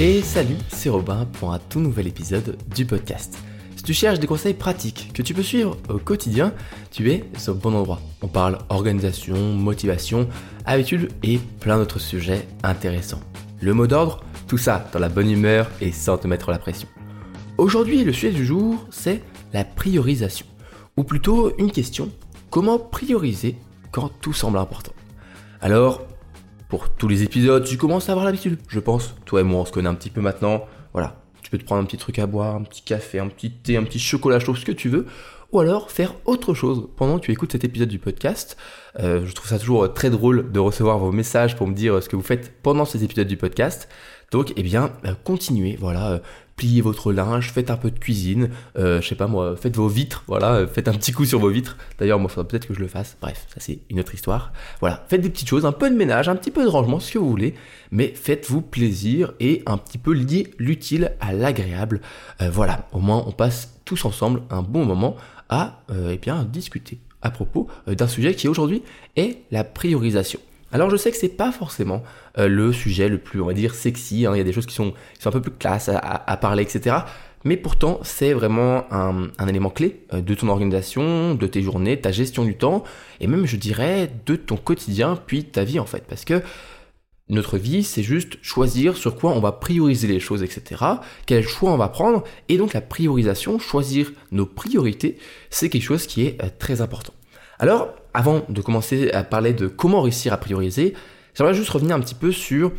Et salut, c'est Robin pour un tout nouvel épisode du podcast. Si tu cherches des conseils pratiques que tu peux suivre au quotidien, tu es au bon endroit. On parle organisation, motivation, habitude et plein d'autres sujets intéressants. Le mot d'ordre, tout ça dans la bonne humeur et sans te mettre la pression. Aujourd'hui, le sujet du jour, c'est la priorisation. Ou plutôt une question, comment prioriser quand tout semble important? Alors, pour tous les épisodes, tu commences à avoir l'habitude, je pense. Toi et moi, on se connaît un petit peu maintenant. Voilà, tu peux te prendre un petit truc à boire, un petit café, un petit thé, un petit chocolat chaud, ce que tu veux. Ou alors faire autre chose pendant que tu écoutes cet épisode du podcast. Euh, je trouve ça toujours très drôle de recevoir vos messages pour me dire ce que vous faites pendant ces épisodes du podcast. Donc, eh bien, euh, continuez, voilà, euh, pliez votre linge, faites un peu de cuisine, euh, je sais pas moi, faites vos vitres, voilà, faites un petit coup sur vos vitres. D'ailleurs, moi, il faudrait peut-être que je le fasse. Bref, ça c'est une autre histoire. Voilà, faites des petites choses, un peu de ménage, un petit peu de rangement, ce que vous voulez, mais faites-vous plaisir et un petit peu lier l'utile à l'agréable. voilà, au moins on passe tous ensemble un bon moment à eh discuter à propos d'un sujet qui aujourd'hui est la priorisation. Alors je sais que c'est pas forcément euh, le sujet le plus, on va dire, sexy, hein. il y a des choses qui sont, un peu plus classe à, parler, etc. Mais pourtant, c'est vraiment un, élément clé euh, de ton organisation, de tes journées, ta gestion du temps, et même, je dirais, de ton quotidien, puis ta vie en fait. Parce que notre vie, c'est juste choisir sur quoi on va prioriser les choses, etc. Quel choix on va prendre. Et donc la priorisation, choisir nos priorités, c'est quelque chose qui est euh, très important. Alors, avant de commencer à parler de comment réussir à prioriser, j'aimerais juste revenir un petit peu sur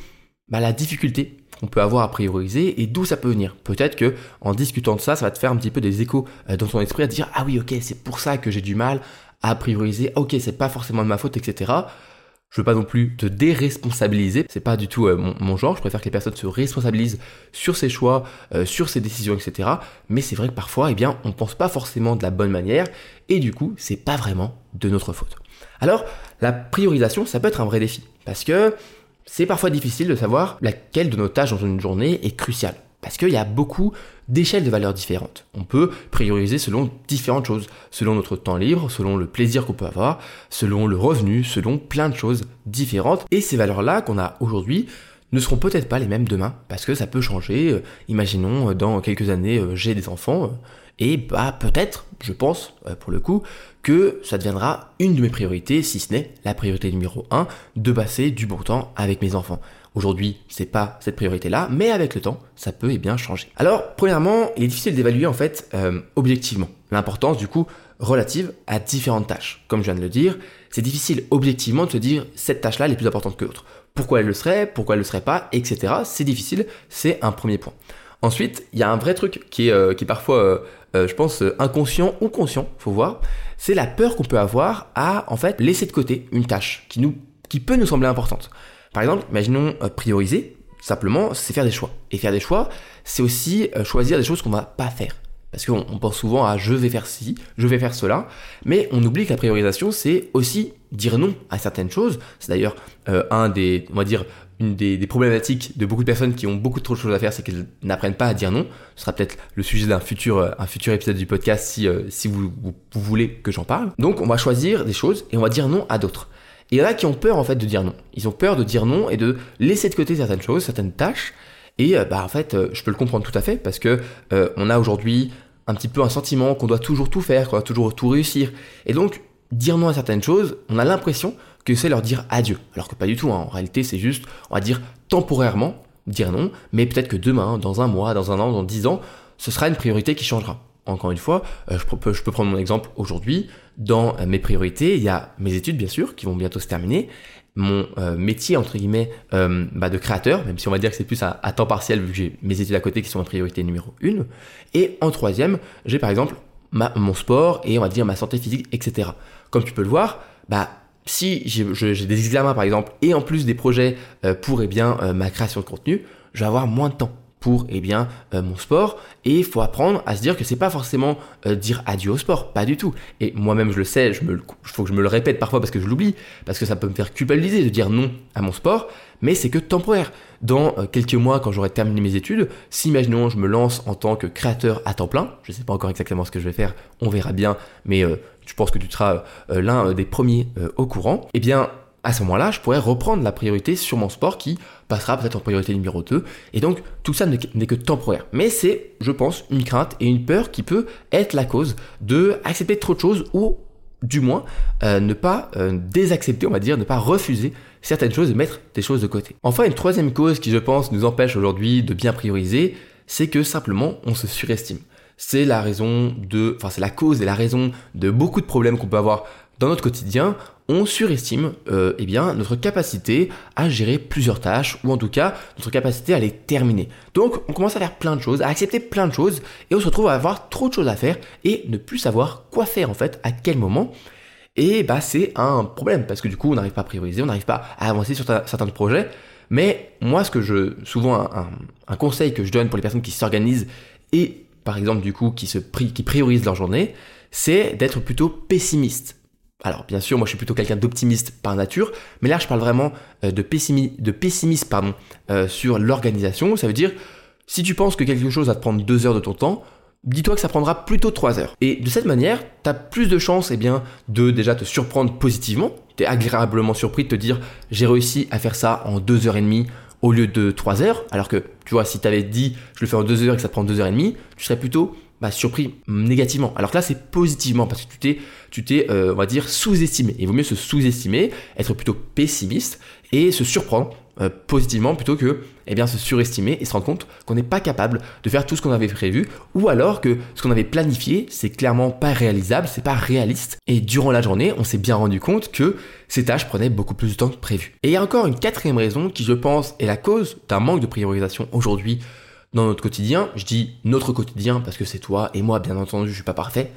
bah, la difficulté qu'on peut avoir à prioriser et d'où ça peut venir. Peut-être que en discutant de ça, ça va te faire un petit peu des échos euh, dans ton esprit à te dire ah oui ok c'est pour ça que j'ai du mal à prioriser, ok c'est pas forcément de ma faute etc. Je veux pas non plus te déresponsabiliser, c'est pas du tout euh, mon, genre, je préfère que les personnes se responsabilisent sur ses choix, euh, sur ses décisions, etc. Mais c'est vrai que parfois, eh bien, on pense pas forcément de la bonne manière, et du coup, c'est pas vraiment de notre faute. Alors, la priorisation, ça peut être un vrai défi, parce que c'est parfois difficile de savoir laquelle de nos tâches dans une journée est cruciale. Parce qu'il y a beaucoup d'échelles de valeurs différentes. On peut prioriser selon différentes choses, selon notre temps libre, selon le plaisir qu'on peut avoir, selon le revenu, selon plein de choses différentes. Et ces valeurs-là qu'on a aujourd'hui ne seront peut-être pas les mêmes demain, parce que ça peut changer. Euh, imaginons, euh, dans quelques années, euh, j'ai des enfants, et bah peut-être, je pense, pour le coup, que ça deviendra une de mes priorités, si ce n'est la priorité numéro 1, de passer du bon temps avec mes enfants. Aujourd'hui, c'est pas cette priorité-là, mais avec le temps, ça peut et eh bien changer. Alors, premièrement, il est difficile d'évaluer en fait euh, objectivement l'importance du coup relative à différentes tâches. Comme je viens de le dire, c'est difficile objectivement de se dire cette tâche-là est plus importante que l'autre. Pourquoi elle le serait, pourquoi elle le serait pas, etc. C'est difficile, c'est un premier point. Ensuite, il y a un vrai truc qui est, euh, qui parfois, euh, je pense, inconscient ou conscient, faut voir. C'est la peur qu'on peut avoir à en fait laisser de côté une tâche qui nous, qui peut nous sembler importante. Par exemple, imaginons euh, prioriser, simplement, c'est faire des choix. Et faire des choix, c'est aussi euh, choisir des choses qu'on va pas faire. Parce qu'on pense souvent à je vais faire ci, je vais faire cela, mais on oublie que la priorisation, c'est aussi dire non à certaines choses. C'est d'ailleurs euh, un des, dire, une des, problématiques de beaucoup de personnes qui ont beaucoup trop de choses à faire, c'est qu'elles n'apprennent pas à dire non. Ce sera peut-être le sujet d'un futur, un futur épisode du podcast si, si vous, vous voulez que j'en parle. Donc on va choisir des choses et on va dire non à d'autres. Et il y en a qui ont peur en fait de dire non. Ils ont peur de dire non et de laisser de côté certaines choses, certaines tâches. Et euh, bah en fait, euh, je peux le comprendre tout à fait parce que euh, on a aujourd'hui un petit peu un sentiment qu'on doit toujours tout faire, qu'on doit toujours tout réussir. Et donc dire non à certaines choses, on a l'impression que c'est leur dire adieu. Alors que pas du tout. Hein. En réalité, c'est juste, on va dire temporairement dire non, mais peut-être que demain, dans un mois, dans un an, dans dix ans, ce sera une priorité qui changera encore une fois, euh, je, peux, prendre mon exemple aujourd'hui. Dans euh, mes priorités, il y a mes études, bien sûr, qui vont bientôt se terminer. Mon euh, métier, entre guillemets, bah, de créateur, même si on va dire que c'est plus à, temps partiel, vu que j'ai mes études à côté qui sont ma priorité numéro une. Et en troisième, j'ai par exemple ma, mon sport et on va dire ma santé physique, etc. Comme tu peux le voir, bah, si j'ai des examens par exemple et en plus des projets pour eh bien ma création de contenu, je vais avoir moins de temps pour eh bien euh, mon sport et il faut apprendre à se dire que c'est pas forcément euh, dire adieu au sport, pas du tout. Et moi-même je le sais, je me faut que je me le répète parfois parce que je l'oublie, parce que ça peut me faire culpabiliser de dire non à mon sport, mais c'est que temporaire. Dans euh, quelques mois, quand j'aurai terminé mes études, si imaginons je me lance en tant que créateur à temps plein, je sais pas encore exactement ce que je vais faire, on verra bien, mais je pense que tu seras l'un des premiers au courant. Eh bien, à ce moment-là, je pourrais reprendre la priorité sur mon sport qui passera peut-être en priorité numéro 2. Et donc, tout ça n'est que temporaire. Mais c'est, je pense, une crainte et une peur qui peut être la cause de accepter trop de choses ou du moins euh, ne pas euh, désaccepter, on va dire, ne pas refuser certaines choses et mettre des choses de côté. Enfin, une troisième cause qui, je pense, nous empêche aujourd'hui de bien prioriser, c'est que simplement on se surestime. C'est la raison de, enfin c'est la cause et la raison de beaucoup de problèmes qu'on peut avoir dans notre quotidien, on surestime euh, eh bien, notre capacité à gérer plusieurs tâches, ou en tout cas notre capacité à les terminer. Donc on commence à faire plein de choses, à accepter plein de choses, et on se retrouve à avoir trop de choses à faire et ne plus savoir quoi faire en fait, à quel moment. Et bah c'est un problème, parce que du coup on n'arrive pas à prioriser, on n'arrive pas à avancer sur certains projets. Mais moi ce que je, souvent un, un conseil que je donne pour les personnes qui s'organisent et par exemple du coup qui, se qui priorisent leur journée, c'est d'être plutôt pessimiste. Alors bien sûr, moi je suis plutôt quelqu'un d'optimiste par nature, mais là je parle vraiment euh, de, pessimiste, de pessimiste euh, sur l'organisation. Ça veut dire, si tu penses que quelque chose va te prendre deux heures de ton temps, dis-toi que ça prendra plutôt trois heures. Et de cette manière, tu as plus de chances eh de déjà te surprendre positivement. Tu es agréablement surpris de te dire, j'ai réussi à faire ça en deux heures et demie au lieu de trois heures, alors que tu vois, si tu avais dit je le fais en deux heures et que ça te prend deux heures et demie, tu serais plutôt bah, surpris négativement. Alors que là, c'est positivement parce que tu t'es, tu euh, on va dire, sous-estimé. Il vaut mieux se sous-estimer, être plutôt pessimiste et se surprendre euh, positivement plutôt que, eh bien, se surestimer et se rendre compte qu'on n'est pas capable de faire tout ce qu'on avait prévu ou alors que ce qu'on avait planifié, c'est clairement pas réalisable, c'est pas réaliste. Et durant la journée, on s'est bien rendu compte que ces tâches prenaient beaucoup plus de temps que prévu. Et il y a encore une quatrième raison qui, je pense, est la cause d'un manque de priorisation aujourd'hui dans notre quotidien, je dis notre quotidien parce que c'est toi et moi, bien entendu, je suis pas parfait.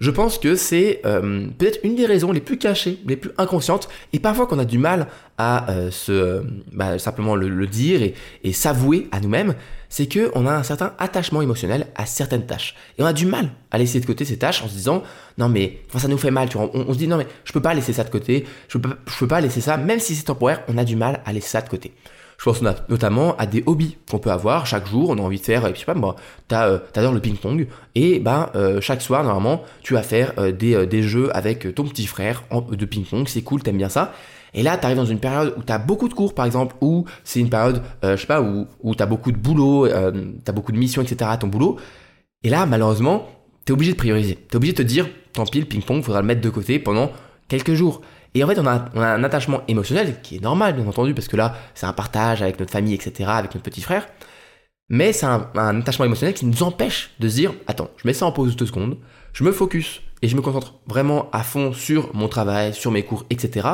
Je pense que c'est euh, peut-être une des raisons les plus cachées, les plus inconscientes, et parfois qu'on a du mal à euh, se bah, simplement le, dire et, s'avouer à nous-mêmes, c'est que on a un certain attachement émotionnel à certaines tâches, et on a du mal à laisser de côté ces tâches en se disant non mais ça nous fait mal, tu vois, on, se dit non mais je peux pas laisser ça de côté, je je peux pas laisser ça, même si c'est temporaire, on a du mal à laisser ça de côté. Je pense notamment à des hobbies qu'on peut avoir chaque jour. On a envie de faire, je sais pas moi, euh, t'adores le ping-pong et ben euh, chaque soir normalement tu vas faire euh, des, jeux avec ton petit frère de ping-pong. C'est cool, t'aimes bien ça. Et là, tu arrives dans une période où tu as beaucoup de cours, par exemple, ou c'est une période, je sais pas, où, où beaucoup de boulot, euh, tu as beaucoup de missions, etc. à ton boulot. Et là, malheureusement, tu es obligé de prioriser. Tu es obligé de te dire, tant pis, le ping-pong, faudra le mettre de côté pendant quelques jours. Et en fait, on a, un attachement émotionnel qui est normal, bien entendu, parce que là, c'est un partage avec notre famille, etc., avec notre petit frère. Mais c'est un, attachement émotionnel qui nous empêche de se dire, attends, je mets ça en pause deux secondes, je me focus et je me concentre vraiment à fond sur mon travail, sur mes cours, etc.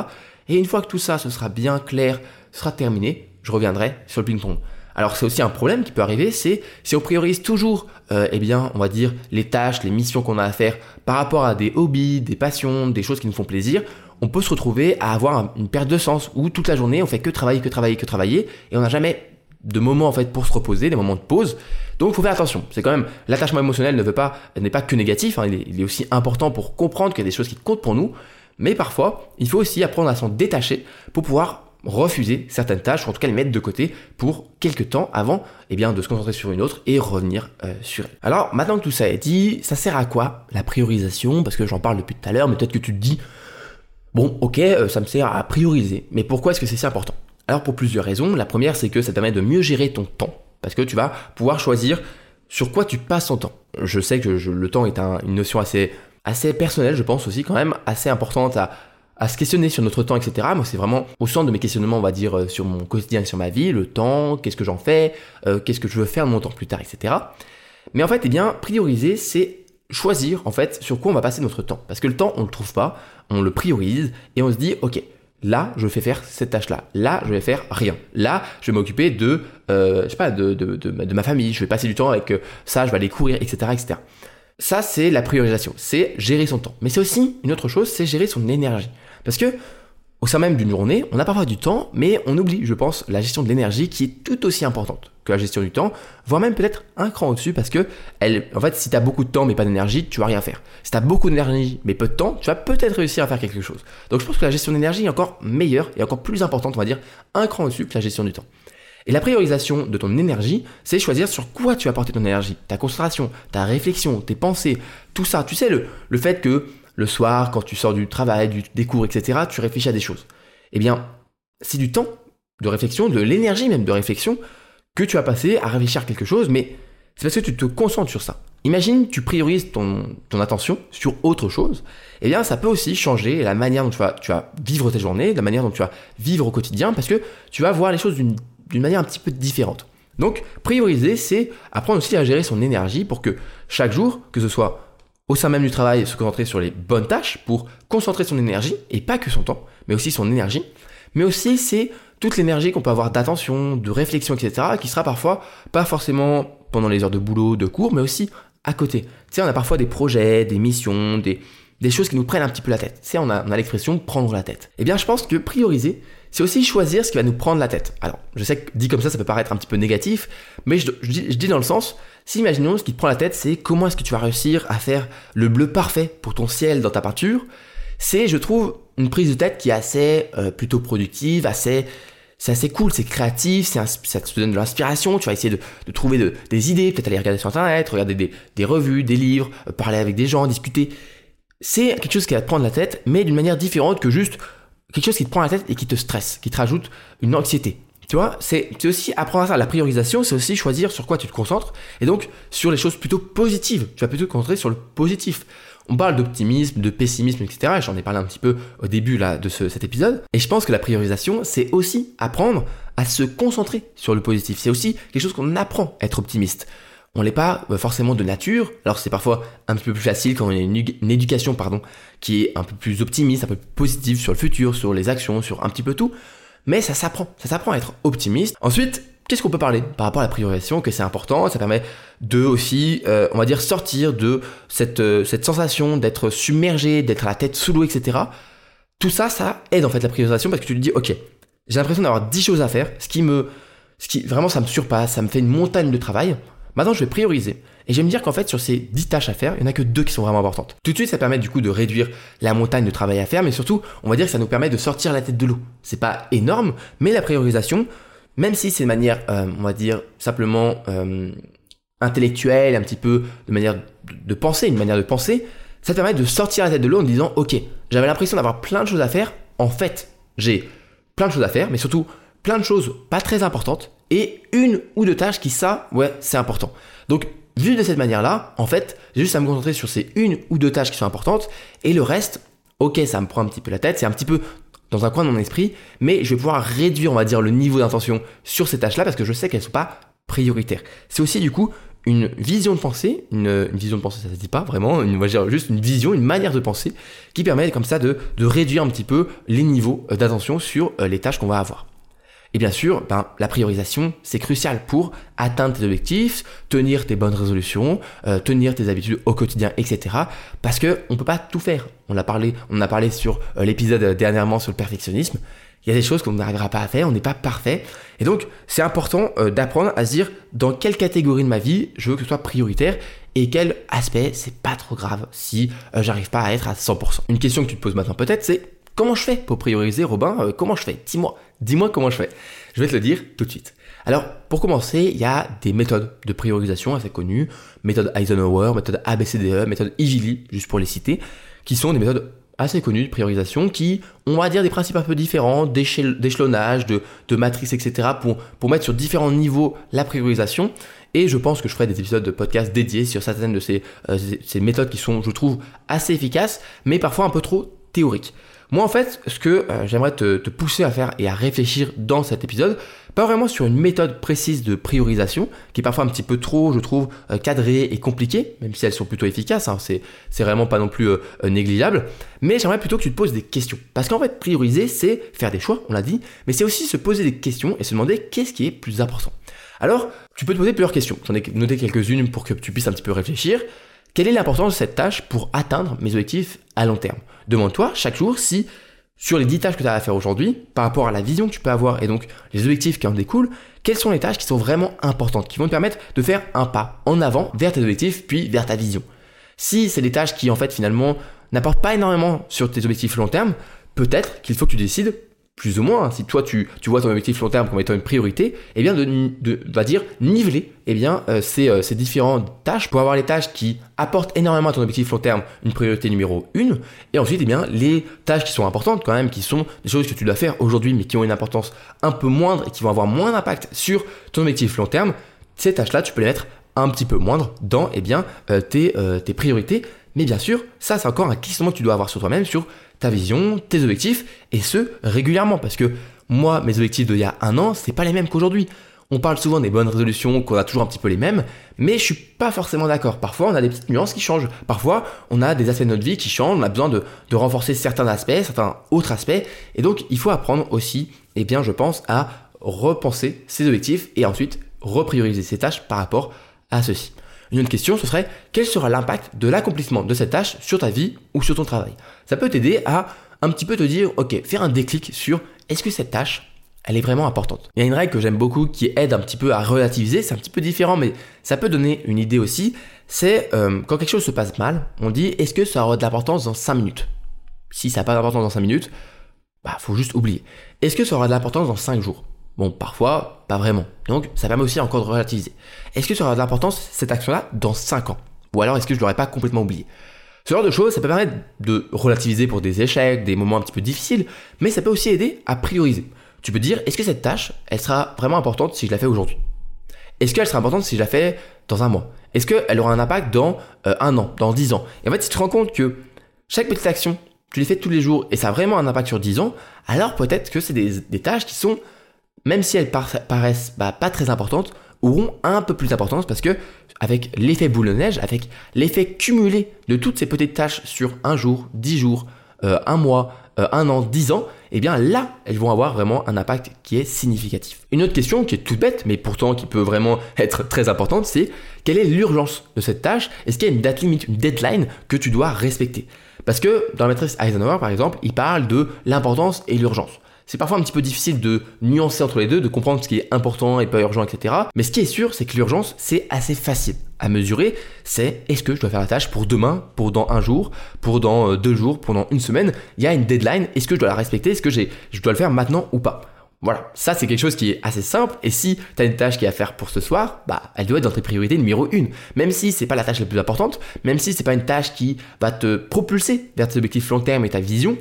Et une fois que tout ça, ce sera bien clair, sera terminé, je reviendrai sur le ping-pong. Alors c'est aussi un problème qui peut arriver, c'est si on priorise toujours, euh, eh bien, on va dire les tâches, les missions qu'on a à faire par rapport à des hobbies, des passions, des choses qui nous font plaisir, on peut se retrouver à avoir une perte de sens où toute la journée on fait que travailler, que travailler, que travailler et on n'a jamais de moments en fait pour se reposer, des moments de pause. Donc il faut faire attention. C'est quand même l'attachement émotionnel ne veut pas n'est pas que négatif. Hein. il, est, aussi important pour comprendre qu'il y a des choses qui comptent pour nous. Mais parfois, il faut aussi apprendre à s'en détacher pour pouvoir refuser certaines tâches, ou en tout cas les mettre de côté pour quelques temps avant eh de se concentrer sur une autre et revenir euh, sur elle. Alors maintenant que tout ça est dit, ça sert à quoi la priorisation? Parce que j'en parle depuis tout à l'heure, mais peut-être que tu te dis, Bon, ok, euh, ça me sert à prioriser. Mais pourquoi est-ce que c'est si important? Alors pour plusieurs raisons. La première, c'est que ça te permet de mieux gérer ton temps. Parce que tu vas pouvoir choisir sur quoi tu passes ton temps. Je sais que le temps est une notion assez, assez personnelle, je pense aussi quand même, assez importante à, se questionner sur notre temps, etc. Moi, c'est vraiment au centre de mes questionnements, on va dire, euh, sur mon quotidien, sur ma vie, le temps, qu'est-ce que j'en fais, euh, qu'est-ce que je veux faire de mon temps plus tard, etc. Mais en fait, eh bien, prioriser, c'est choisir en fait sur quoi on va passer notre temps. Parce que le temps, on ne le trouve pas, on le priorise et on se dit, ok, là, je vais faire cette tâche-là. Là, je vais faire rien. Là, je vais m'occuper de, euh, je sais pas, de, de, de, ma famille. Je vais passer du temps avec euh, ça, je vais aller courir, etc., etc. Ça, c'est la priorisation. C'est gérer son temps. Mais c'est aussi une autre chose, c'est gérer son énergie. Parce que au sein même d'une journée, on a parfois du temps, mais on oublie, je pense, la gestion de l'énergie qui est tout aussi importante que la gestion du temps, voire même peut-être un cran au-dessus parce que, elle, en fait, si tu as beaucoup de temps mais pas d'énergie, tu vas rien faire. Si tu as beaucoup d'énergie mais peu de temps, tu vas peut-être réussir à faire quelque chose. Donc je pense que la gestion d'énergie est encore meilleure et encore plus importante, on va dire, un cran au-dessus que la gestion du temps. Et la priorisation de ton énergie, c'est choisir sur quoi tu vas porter ton énergie, ta concentration, ta réflexion, tes pensées, tout ça. Tu sais, le, le fait que le soir, quand tu sors du travail, du, des cours, etc., tu réfléchis à des choses. eh bien, c'est du temps de réflexion, de l'énergie même de réflexion que tu as passé à réfléchir à quelque chose, mais c'est parce que tu te concentres sur ça. Imagine, tu priorises ton, ton attention sur autre chose, eh bien, ça peut aussi changer la manière dont tu vas, tu vas vivre tes journées, la manière dont tu vas vivre au quotidien, parce que tu vas voir les choses d'une manière un petit peu différente. Donc, prioriser, c'est apprendre aussi à gérer son énergie pour que chaque jour, que ce soit au sein même du travail, se concentrer sur les bonnes tâches pour concentrer son énergie, et pas que son temps, mais aussi son énergie, mais aussi c'est toute l'énergie qu'on peut avoir d'attention, de réflexion, etc., qui sera parfois pas forcément pendant les heures de boulot, de cours, mais aussi à côté. Tu sais, on a parfois des projets, des missions, des, des choses qui nous prennent un petit peu la tête. Tu sais, on a, on a l'expression prendre la tête. Eh bien, je pense que prioriser, c'est aussi choisir ce qui va nous prendre la tête. Alors, je sais que dit comme ça, ça peut paraître un petit peu négatif, mais je, dis, dans le sens, si imaginons ce qui te prend la tête, c'est comment est-ce que tu vas réussir à faire le bleu parfait pour ton ciel dans ta peinture, c'est, je trouve, une prise de tête qui est assez euh, plutôt productive, assez c'est assez cool, c'est créatif, ça te donne de l'inspiration, tu vas essayer de, trouver des idées, peut-être aller regarder sur internet, regarder des, des revues, des livres, euh, parler avec des gens, discuter. C'est quelque chose qui va te prendre la tête, mais d'une manière différente que juste quelque chose qui te prend la tête et qui te stresse, qui te rajoute une anxiété. Tu vois, c'est aussi apprendre à ça. La priorisation, c'est aussi choisir sur quoi tu te concentres et donc sur les choses plutôt positives. Tu vas plutôt te concentrer sur le positif. On parle d'optimisme, de pessimisme, etc. Et j'en ai parlé un petit peu au début là, de cet épisode. Et je pense que la priorisation, c'est aussi apprendre à se concentrer sur le positif. C'est aussi quelque chose qu'on apprend à être optimiste. On l'est pas euh, forcément de nature. Alors c'est parfois un petit peu plus facile quand on a une, éducation pardon, qui est un peu plus optimiste, un peu plus positive sur le futur, sur les actions, sur un petit peu tout. Mais ça s'apprend. Ça s'apprend à être optimiste. Ensuite, qu'est-ce qu'on peut parler par rapport à la priorisation que c'est important? Ça permet de aussi euh, on va dire sortir de cette, euh, cette sensation d'être submergé d'être à la tête sous l'eau etc tout ça ça aide en fait la priorisation parce que tu te dis ok j'ai l'impression d'avoir 10 choses à faire ce qui me ce qui vraiment ça me surpasse ça me fait une montagne de travail maintenant je vais prioriser. Et je vais me dire qu'en fait sur ces 10 tâches à faire il y en a que deux qui sont vraiment importantes. Tout de suite ça permet du coup de réduire la montagne de travail à faire mais surtout on va dire que ça nous permet de sortir la tête de l'eau. C'est pas énorme mais la priorisation même si c'est de manière, euh, on va dire, simplement euh, intellectuelle, un petit peu de manière de penser, une manière de penser, ça permet de sortir la tête de l'eau en disant, ok, j'avais l'impression d'avoir plein de choses à faire, en fait, j'ai plein de choses à faire, mais surtout plein de choses pas très importantes, et une ou deux tâches qui, ça, ouais, c'est important. Donc, vu de cette manière-là, en fait, j'ai juste à me concentrer sur ces une ou deux tâches qui sont importantes, et le reste, ok, ça me prend un petit peu la tête, c'est un petit peu dans un coin de mon esprit, mais je vais pouvoir réduire, on va dire, le niveau d'intention sur ces tâches-là parce que je sais qu'elles ne sont pas prioritaires. C'est aussi du coup une vision de pensée, une, vision de pensée, ça se dit pas vraiment, juste une vision, une manière de penser qui permet comme ça de, de réduire un petit peu les niveaux d'attention sur euh, les tâches qu'on va avoir. Et bien sûr, ben, la priorisation, c'est crucial pour atteindre tes objectifs, tenir tes bonnes résolutions, euh, tenir tes habitudes au quotidien, etc. Parce que on peut pas tout faire. On a parlé, on a parlé sur euh, l'épisode dernièrement sur le perfectionnisme. Il y a des choses qu'on n'arrivera pas à faire, on n'est pas parfait. Et donc, c'est important euh, d'apprendre à se dire dans quelle catégorie de ma vie je veux que ce soit prioritaire et quel aspect c'est pas trop grave si j'arrive pas à être à 100%. Une question que tu te poses maintenant peut-être, c'est comment je fais pour prioriser, Robin? Comment je fais? Dis-moi. Dis-moi comment je fais. Je vais te le dire tout de suite. Alors, pour commencer, il y a des méthodes de priorisation assez connues. Méthode Eisenhower, méthode ABCDE, méthode Igili, juste pour les citer, qui sont des méthodes assez connues de priorisation qui, on va dire, des principes un peu différents, d'échelonnage, de, de matrice, etc., pour, mettre sur différents niveaux la priorisation. Et je pense que je ferai des épisodes de podcast dédiés sur certaines de ces, euh, ces méthodes qui sont, je trouve, assez efficaces, mais parfois un peu trop théoriques. Moi, en fait, ce que euh, j'aimerais te, pousser à faire et à réfléchir dans cet épisode, pas vraiment sur une méthode précise de priorisation, qui est parfois un petit peu trop, je trouve, euh, cadrée et compliquée, même si elles sont plutôt efficaces, hein, c'est, vraiment pas non plus euh, négligeable, mais j'aimerais plutôt que tu te poses des questions. Parce qu'en fait, prioriser, c'est faire des choix, on l'a dit, mais c'est aussi se poser des questions et se demander qu'est-ce qui est plus important. Alors, tu peux te poser plusieurs questions. J'en ai noté quelques-unes pour que tu puisses un petit peu réfléchir. Quelle est l'importance de cette tâche pour atteindre mes objectifs à long terme? Demande-toi chaque jour si sur les 10 tâches que tu as à faire aujourd'hui, par rapport à la vision que tu peux avoir et donc les objectifs qui en découlent, quelles sont les tâches qui sont vraiment importantes, qui vont te permettre de faire un pas en avant vers tes objectifs puis vers ta vision? Si c'est des tâches qui en fait finalement n'apportent pas énormément sur tes objectifs long terme, peut-être qu'il faut que tu décides plus ou moins, si toi tu, vois ton objectif long terme comme étant une priorité, eh bien de, de va dire niveler eh bien euh, ces, euh, ces, différentes tâches pour avoir les tâches qui apportent énormément à ton objectif long terme, une priorité numéro une, et ensuite eh bien les tâches qui sont importantes quand même, qui sont des choses que tu dois faire aujourd'hui mais qui ont une importance un peu moindre et qui vont avoir moins d'impact sur ton objectif long terme, ces tâches-là tu peux les mettre un petit peu moindre dans eh bien euh, tes, tes priorités. Mais bien sûr, ça c'est encore un questionnement que tu dois avoir sur toi-même sur ta vision, tes objectifs, et ce, régulièrement. Parce que moi, mes objectifs d'il y a un an, c'est pas les mêmes qu'aujourd'hui. On parle souvent des bonnes résolutions, qu'on a toujours un petit peu les mêmes, mais je suis pas forcément d'accord. Parfois, on a des petites nuances qui changent. Parfois, on a des aspects de notre vie qui changent. On a besoin de, renforcer certains aspects, certains autres aspects. Et donc, il faut apprendre aussi, eh bien, je pense, à repenser ses objectifs et ensuite reprioriser ses tâches par rapport à ceci. Une autre question, ce serait quel sera l'impact de l'accomplissement de cette tâche sur ta vie ou sur ton travail? Ça peut t'aider à un petit peu te dire, ok, faire un déclic sur est-ce que cette tâche, elle est vraiment importante? Il y a une règle que j'aime beaucoup qui aide un petit peu à relativiser, c'est un petit peu différent, mais ça peut donner une idée aussi, c'est euh, quand quelque chose se passe mal, on dit est-ce que ça aura de l'importance dans 5 minutes? Si ça n'a pas d'importance dans 5 minutes, bah faut juste oublier. Est-ce que ça aura de l'importance dans 5 jours? Bon, parfois, pas vraiment. Donc, ça permet aussi encore de relativiser. Est-ce que ça aura de l'importance, cette action-là, dans 5 ans? Ou alors, est-ce que je l'aurais pas complètement oublié? Ce genre de choses, ça peut permettre de relativiser pour des échecs, des moments un petit peu difficiles, mais ça peut aussi aider à prioriser. Tu peux dire, est-ce que cette tâche, elle sera vraiment importante si je la fais aujourd'hui? Est-ce qu'elle sera importante si je la fais dans un mois? Est-ce qu'elle aura un impact dans euh, un an, dans 10 ans? Et en fait, si tu te rends compte que chaque petite action, tu les fais tous les jours et ça a vraiment un impact sur 10 ans, alors peut-être que c'est des tâches qui sont même si elles paraissent bah, pas très importantes, auront un peu plus d'importance parce que avec l'effet boule de neige, avec l'effet cumulé de toutes ces petites tâches sur un jour, dix jours, euh, un mois, euh, un an, dix ans, et eh bien là, elles vont avoir vraiment un impact qui est significatif. Une autre question qui est toute bête, mais pourtant qui peut vraiment être très importante, c'est quelle est l'urgence de cette tâche? Est-ce qu'il y a une date limite, une deadline que tu dois respecter? Parce que dans la matrice Eisenhower, par exemple, il parle de l'importance et l'urgence c'est parfois un petit peu difficile de nuancer entre les deux, de comprendre ce qui est important et pas urgent, etc. Mais ce qui est sûr, c'est que l'urgence, c'est assez facile à mesurer. C'est est-ce que je dois faire la tâche pour demain, pour dans un jour, pour dans euh, deux jours, pendant une semaine? Il y a une deadline. Est-ce que je dois la respecter? Est-ce que je dois le faire maintenant ou pas? Voilà, ça c'est quelque chose qui est assez simple et si tu as une tâche qui est à faire pour ce soir, bah elle doit être dans tes priorités numéro une. Même si c'est pas la tâche la plus importante, même si c'est pas une tâche qui va te propulser vers tes objectifs long terme et ta vision,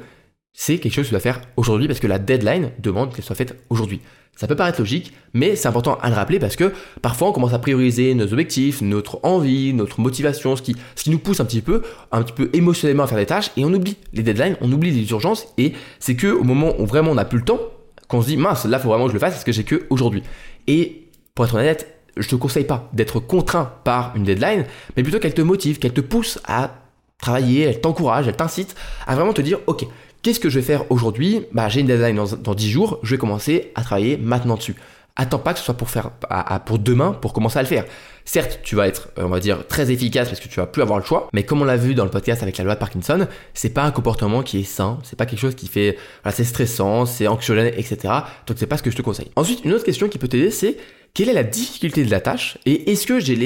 c'est quelque chose que tu dois faire aujourd'hui parce que la deadline demande qu'elle soit faite aujourd'hui. Ça peut paraître logique, mais c'est important à le rappeler parce que parfois on commence à prioriser nos objectifs, notre envie, notre motivation, ce qui, nous pousse un petit peu, un petit peu émotionnellement à faire des tâches et on oublie les deadlines, on oublie les urgences et c'est que au moment où vraiment on n'a plus le temps, qu'on se dit mince, là faut vraiment que je le fasse parce que j'ai que aujourd'hui. Et pour être honnête, je te conseille pas d'être contraint par une deadline, mais plutôt qu'elle te motive, qu'elle te pousse à travailler, elle t'encourage, elle t'incite à vraiment te dire ok, Qu'est-ce que je vais faire aujourd'hui bah, J'ai une deadline dans, dans 10 jours, je vais commencer à travailler maintenant dessus. Attends pas que ce soit pour demain pour commencer à le faire. Certes, tu vas être, euh, on va dire, très efficace parce que tu vas plus avoir le choix, mais comme on l'a vu dans le podcast avec la loi de Parkinson, c'est pas un comportement qui est sain, c'est pas quelque chose qui fait, voilà, c'est stressant, c'est anxiogène, etc. Donc c'est pas ce que je te conseille. Ensuite, une autre question qui peut t'aider, c'est quelle est la difficulté de la tâche et est-ce que j'ai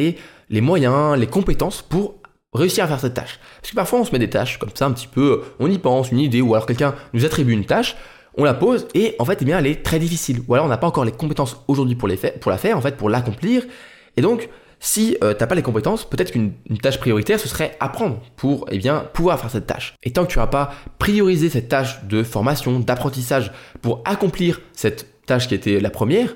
les moyens, les compétences pour réussir à faire cette tâche. Parce que parfois on se met des tâches comme ça un petit peu, on y pense, une idée, ou alors quelqu'un nous attribue une tâche, on la pose et en fait eh bien elle est très difficile. Ou alors on n'a pas encore les compétences aujourd'hui pour, les pour la faire, en fait pour l'accomplir. Et donc si euh, t'as pas les compétences, peut-être qu'une tâche prioritaire ce serait apprendre pour eh bien pouvoir faire cette tâche. Et tant que tu n'auras pas priorisé cette tâche de formation, d'apprentissage pour accomplir cette tâche qui était la première,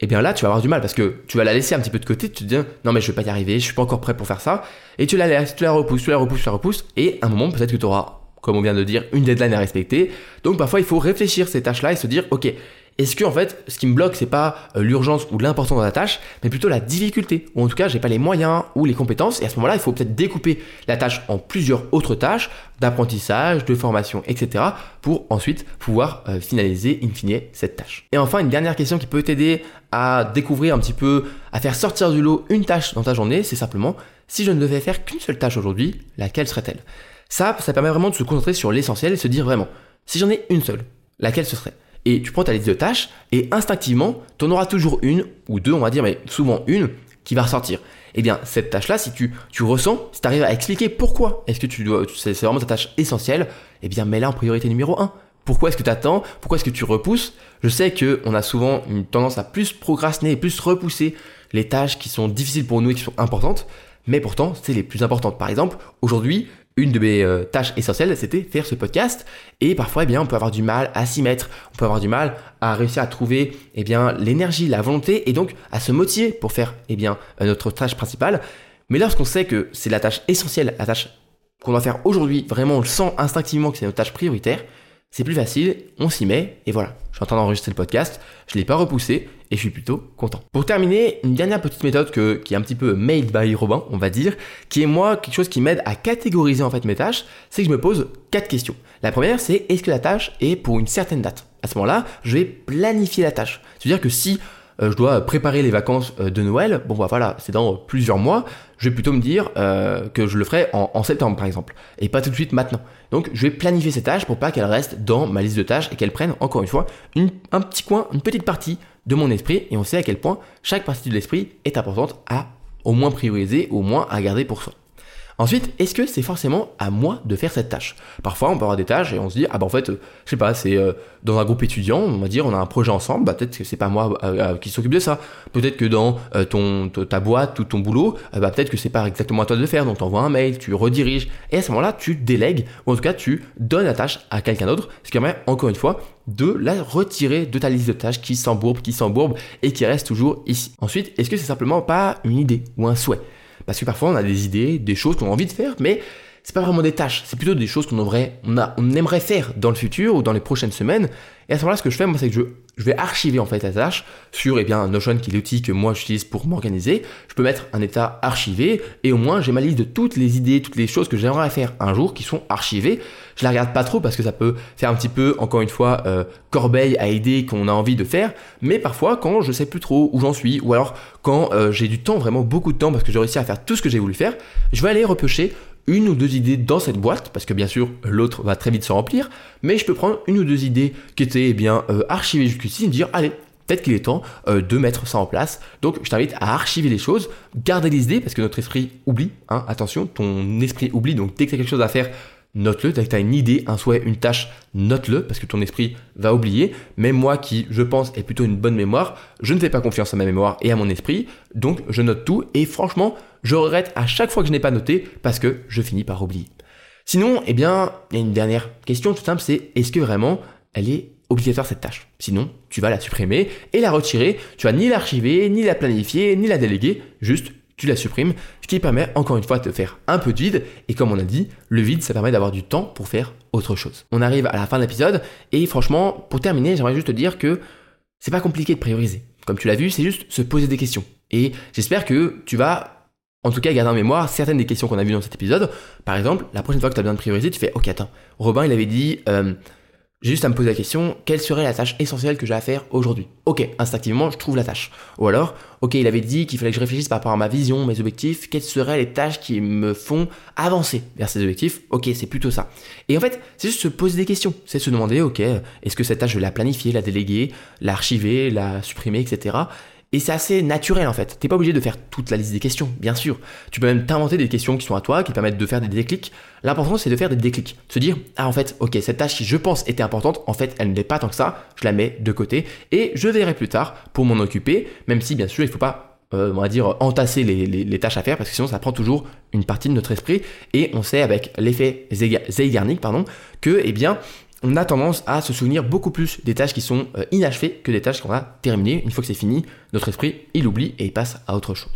eh bien là, tu vas avoir du mal parce que tu vas la laisser un petit peu de côté, tu te dis non mais je vais pas y arriver, je suis pas encore prêt pour faire ça, et tu la laisses, tu la repousses, tu la repousses, tu la repousses, et à un moment peut-être que tu auras, comme on vient de dire, une deadline à respecter. Donc parfois il faut réfléchir ces tâches-là et se dire ok, est-ce que en fait, ce qui me bloque, c'est pas euh, l'urgence ou l'importance de la tâche, mais plutôt la difficulté, ou en tout cas, j'ai pas les moyens ou les compétences, et à ce moment-là, il faut peut-être découper la tâche en plusieurs autres tâches d'apprentissage, de formation, etc., pour ensuite pouvoir euh, finaliser in fine cette tâche. Et enfin, une dernière question qui peut t'aider à découvrir un petit peu, à faire sortir du lot une tâche dans ta journée, c'est simplement si je ne devais faire qu'une seule tâche aujourd'hui, laquelle serait-elle? Ça, ça permet vraiment de se concentrer sur l'essentiel et se dire vraiment, si j'en ai une seule, laquelle ce serait? Et tu prends ta liste de tâches et instinctivement, tu en auras toujours une ou deux, on va dire, mais souvent une qui va ressortir. Eh bien, cette tâche-là, si tu, tu ressens, si tu arrives à expliquer pourquoi est-ce que tu dois, c'est vraiment ta tâche essentielle, eh bien, mets-la en priorité numéro 1. Pourquoi est-ce que tu attends Pourquoi est-ce que tu repousses? Je sais qu'on a souvent une tendance à plus procrastiner et plus repousser les tâches qui sont difficiles pour nous et qui sont importantes, mais pourtant c'est les plus importantes. Par exemple, aujourd'hui, une de mes euh, tâches essentielles, c'était faire ce podcast. Et parfois, eh bien, on peut avoir du mal à s'y mettre. On peut avoir du mal à réussir à trouver, eh bien, l'énergie, la volonté, et donc à se motiver pour faire, eh bien, euh, notre tâche principale. Mais lorsqu'on sait que c'est la tâche essentielle, la tâche qu'on doit faire aujourd'hui, vraiment, on sent instinctivement que c'est notre tâche prioritaire, c'est plus facile, on s'y met, et voilà. Je suis en train d'enregistrer le podcast, je ne l'ai pas repoussé, et je suis plutôt content. Pour terminer, une dernière petite méthode qui est un petit peu made by Robin, on va dire, qui est moi quelque chose qui m'aide à catégoriser en fait mes tâches, c'est que je me pose quatre questions. La première, c'est est-ce que la tâche est pour une certaine date? À ce moment-là, je vais planifier la tâche. C'est-à-dire que si je dois préparer les vacances euh, de Noël, bon bah voilà, c'est dans plusieurs mois, je vais plutôt me dire euh, que je le ferai en, septembre par exemple, et pas tout de suite maintenant. Donc je vais planifier ces tâches pour pas qu'elles restent dans ma liste de tâches et qu'elles prennent encore une fois un petit coin, une petite partie de mon esprit, et on sait à quel point chaque partie de l'esprit est importante à au moins prioriser, au moins à garder pour soi. Ensuite, est-ce que c'est forcément à moi de faire cette tâche? Parfois, on peut avoir des tâches et on se dit, ah bah en fait, euh, je sais pas, c'est euh, dans un groupe étudiant, on va dire, on a un projet ensemble, bah peut-être que c'est pas moi euh, qui s'occupe de ça. Peut-être que dans ton ta boîte ou ton boulot, bah peut-être que c'est pas exactement à toi de le faire, donc t'envoies un mail, tu rediriges, et à ce moment-là, tu délègues, ou en tout cas, tu donnes la tâche à quelqu'un d'autre, ce qui permet, encore une fois, de la retirer de ta liste de tâches qui s'embourbe, qui s'embourbe, et qui reste toujours ici. Ensuite, est-ce que c'est simplement pas une idée ou un souhait? Parce que parfois on a des idées, des choses qu'on a envie de faire, mais c'est pas vraiment des tâches, c'est plutôt des choses qu'on aimerait, faire dans le futur ou dans les prochaines semaines. Et à ce moment-là, ce que je fais, moi, c'est que je, je, vais archiver en fait la tâche sur eh bien Notion qui est l'outil que moi j'utilise pour m'organiser. Je peux mettre un état archivé et au moins j'ai ma liste de toutes les idées, toutes les choses que j'aimerais faire un jour qui sont archivées. Je la regarde pas trop parce que ça peut faire un petit peu, encore une fois, euh, corbeille à idées qu'on a envie de faire. Mais parfois, quand je sais plus trop où j'en suis, ou alors quand euh, j'ai du temps, vraiment beaucoup de temps parce que j'ai réussi à faire tout ce que j'ai voulu faire, je vais aller repêcher une ou deux idées dans cette boîte, parce que bien sûr l'autre va très vite se remplir, mais je peux prendre une ou deux idées qui étaient eh bien euh, archivées jusqu'ici et me dire allez, peut-être qu'il est temps euh, de mettre ça en place. Donc je t'invite à archiver les choses, garder les idées, parce que notre esprit oublie, hein, attention, ton esprit oublie, donc dès que tu as quelque chose à faire, note-le. Dès que tu as une idée, un souhait, une tâche, note-le parce que ton esprit va oublier. Même moi qui, je pense, ai plutôt une bonne mémoire, je ne fais pas confiance à ma mémoire et à mon esprit. Donc je note tout et franchement, je regrette à chaque fois que je n'ai pas noté parce que je finis par oublier. Sinon, eh bien, il y a une dernière question tout simple, c'est est-ce que vraiment elle est obligatoire cette tâche? Sinon, tu vas la supprimer et la retirer. Tu vas ni l'archiver, ni la planifier, ni la déléguer, juste tu la supprimes, ce qui permet encore une fois de faire un peu de vide. Et comme on a dit, le vide, ça permet d'avoir du temps pour faire autre chose. On arrive à la fin de l'épisode et franchement, pour terminer, j'aimerais juste te dire que c'est pas compliqué de prioriser. Comme tu l'as vu, c'est juste se poser des questions. Et j'espère que tu vas en tout cas, garder en mémoire certaines des questions qu'on a vues dans cet épisode. Par exemple, la prochaine fois que tu as besoin de prioriser, tu fais Ok, attends, Robin, il avait dit euh, j'ai juste à me poser la question, quelle serait la tâche essentielle que j'ai à faire aujourd'hui? Ok, instinctivement, je trouve la tâche. Ou alors, ok, il avait dit qu'il fallait que je réfléchisse par rapport à ma vision, mes objectifs, quelles seraient les tâches qui me font avancer vers ces objectifs? Ok, c'est plutôt ça. Et en fait, c'est juste se poser des questions. C'est se demander, ok, est-ce que cette tâche, je vais la planifier, la déléguer, l'archiver, la supprimer, etc. Et c'est assez naturel en fait. T'es pas obligé de faire toute la liste des questions, bien sûr. Tu peux même t'inventer des questions qui sont à toi, qui te permettent de faire des déclics. L'important c'est de faire des déclics. Se dire, ah en fait, ok, cette tâche qui je pense était importante, en fait elle ne l'est pas tant que ça, je la mets de côté et je verrai plus tard pour m'en occuper, même si bien sûr il faut pas euh, on va dire, entasser les, les, tâches à faire parce que sinon ça prend toujours une partie de notre esprit et on sait avec l'effet Zeigarnik, pardon, que, eh bien, on a tendance à se souvenir beaucoup plus des tâches qui sont euh, inachevées que des tâches qu'on a terminées. Une fois que c'est fini, notre esprit, il oublie et il passe à autre chose.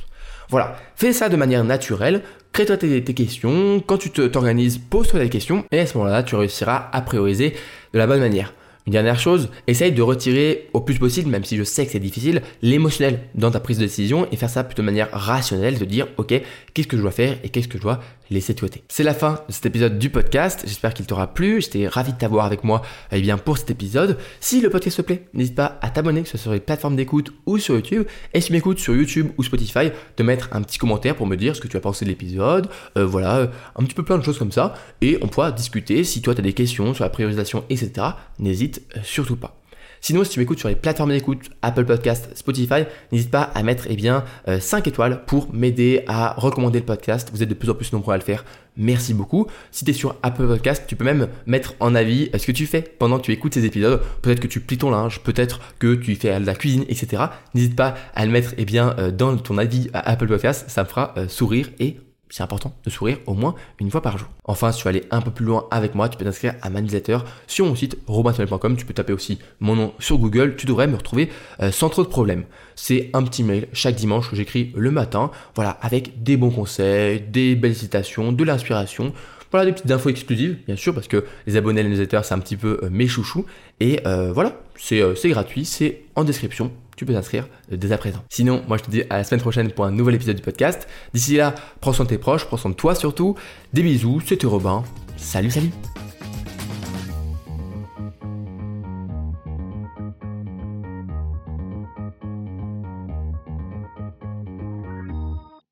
Voilà, fais ça de manière naturelle, crée-toi tes, questions, quand tu t'organises, pose-toi des questions, et à ce moment-là, tu réussiras à prioriser de la bonne manière. Une dernière chose, essaye de retirer au plus possible, même si je sais que c'est difficile, l'émotionnel dans ta prise de décision et faire ça plutôt de manière rationnelle, de dire ok, qu'est-ce que je dois faire et qu'est-ce que je dois laisser de côté. C'est la fin de cet épisode du podcast. J'espère qu'il t'aura plu. J'étais ravi de t'avoir avec moi eh bien, pour cet épisode. Si le podcast te plaît, n'hésite pas à t'abonner, que ce soit sur les plateformes d'écoute ou sur YouTube. Et si tu m'écoutes sur YouTube ou Spotify, de mettre un petit commentaire pour me dire ce que tu as pensé de l'épisode. Euh, voilà, euh, un petit peu plein de choses comme ça. Et on pourra discuter. Si toi tu as des questions sur la priorisation, etc., n'hésite euh, surtout pas. Sinon, si tu m'écoutes sur les plateformes d'écoute, Apple Podcast, Spotify, n'hésite pas à mettre eh bien, 5 étoiles pour m'aider à recommander le podcast. Vous êtes de plus en plus nombreux à le faire. Merci beaucoup. Si tu es sur Apple Podcast, tu peux même mettre en avis ce que tu fais pendant que tu écoutes ces épisodes. Peut-être que tu plies ton linge, peut-être que tu fais de la cuisine, etc. N'hésite pas à le mettre eh bien, euh, dans ton avis à Apple Podcast. Ça me fera euh, sourire et c'est important de sourire au moins une fois par jour. Enfin, si tu veux aller un peu plus loin avec moi, tu peux t'inscrire à ma newsletter sur mon site robintonel.com. Tu peux taper aussi mon nom sur Google. Tu devrais me retrouver euh, sans trop de problèmes. C'est un petit mail chaque dimanche que j'écris le matin, voilà, avec des bons conseils, des belles citations, de l'inspiration. Voilà des petites infos exclusives, bien sûr, parce que les abonnés à la newsletter, c'est un petit peu euh, mes chouchous. Et euh, voilà, c'est gratuit, c'est en description tu peux t'inscrire dès à présent. Sinon, moi je te dis à la semaine prochaine pour un nouvel épisode du podcast. D'ici là, prends soin de tes proches, prends soin de toi surtout. Des bisous, c'était Robin. Salut, salut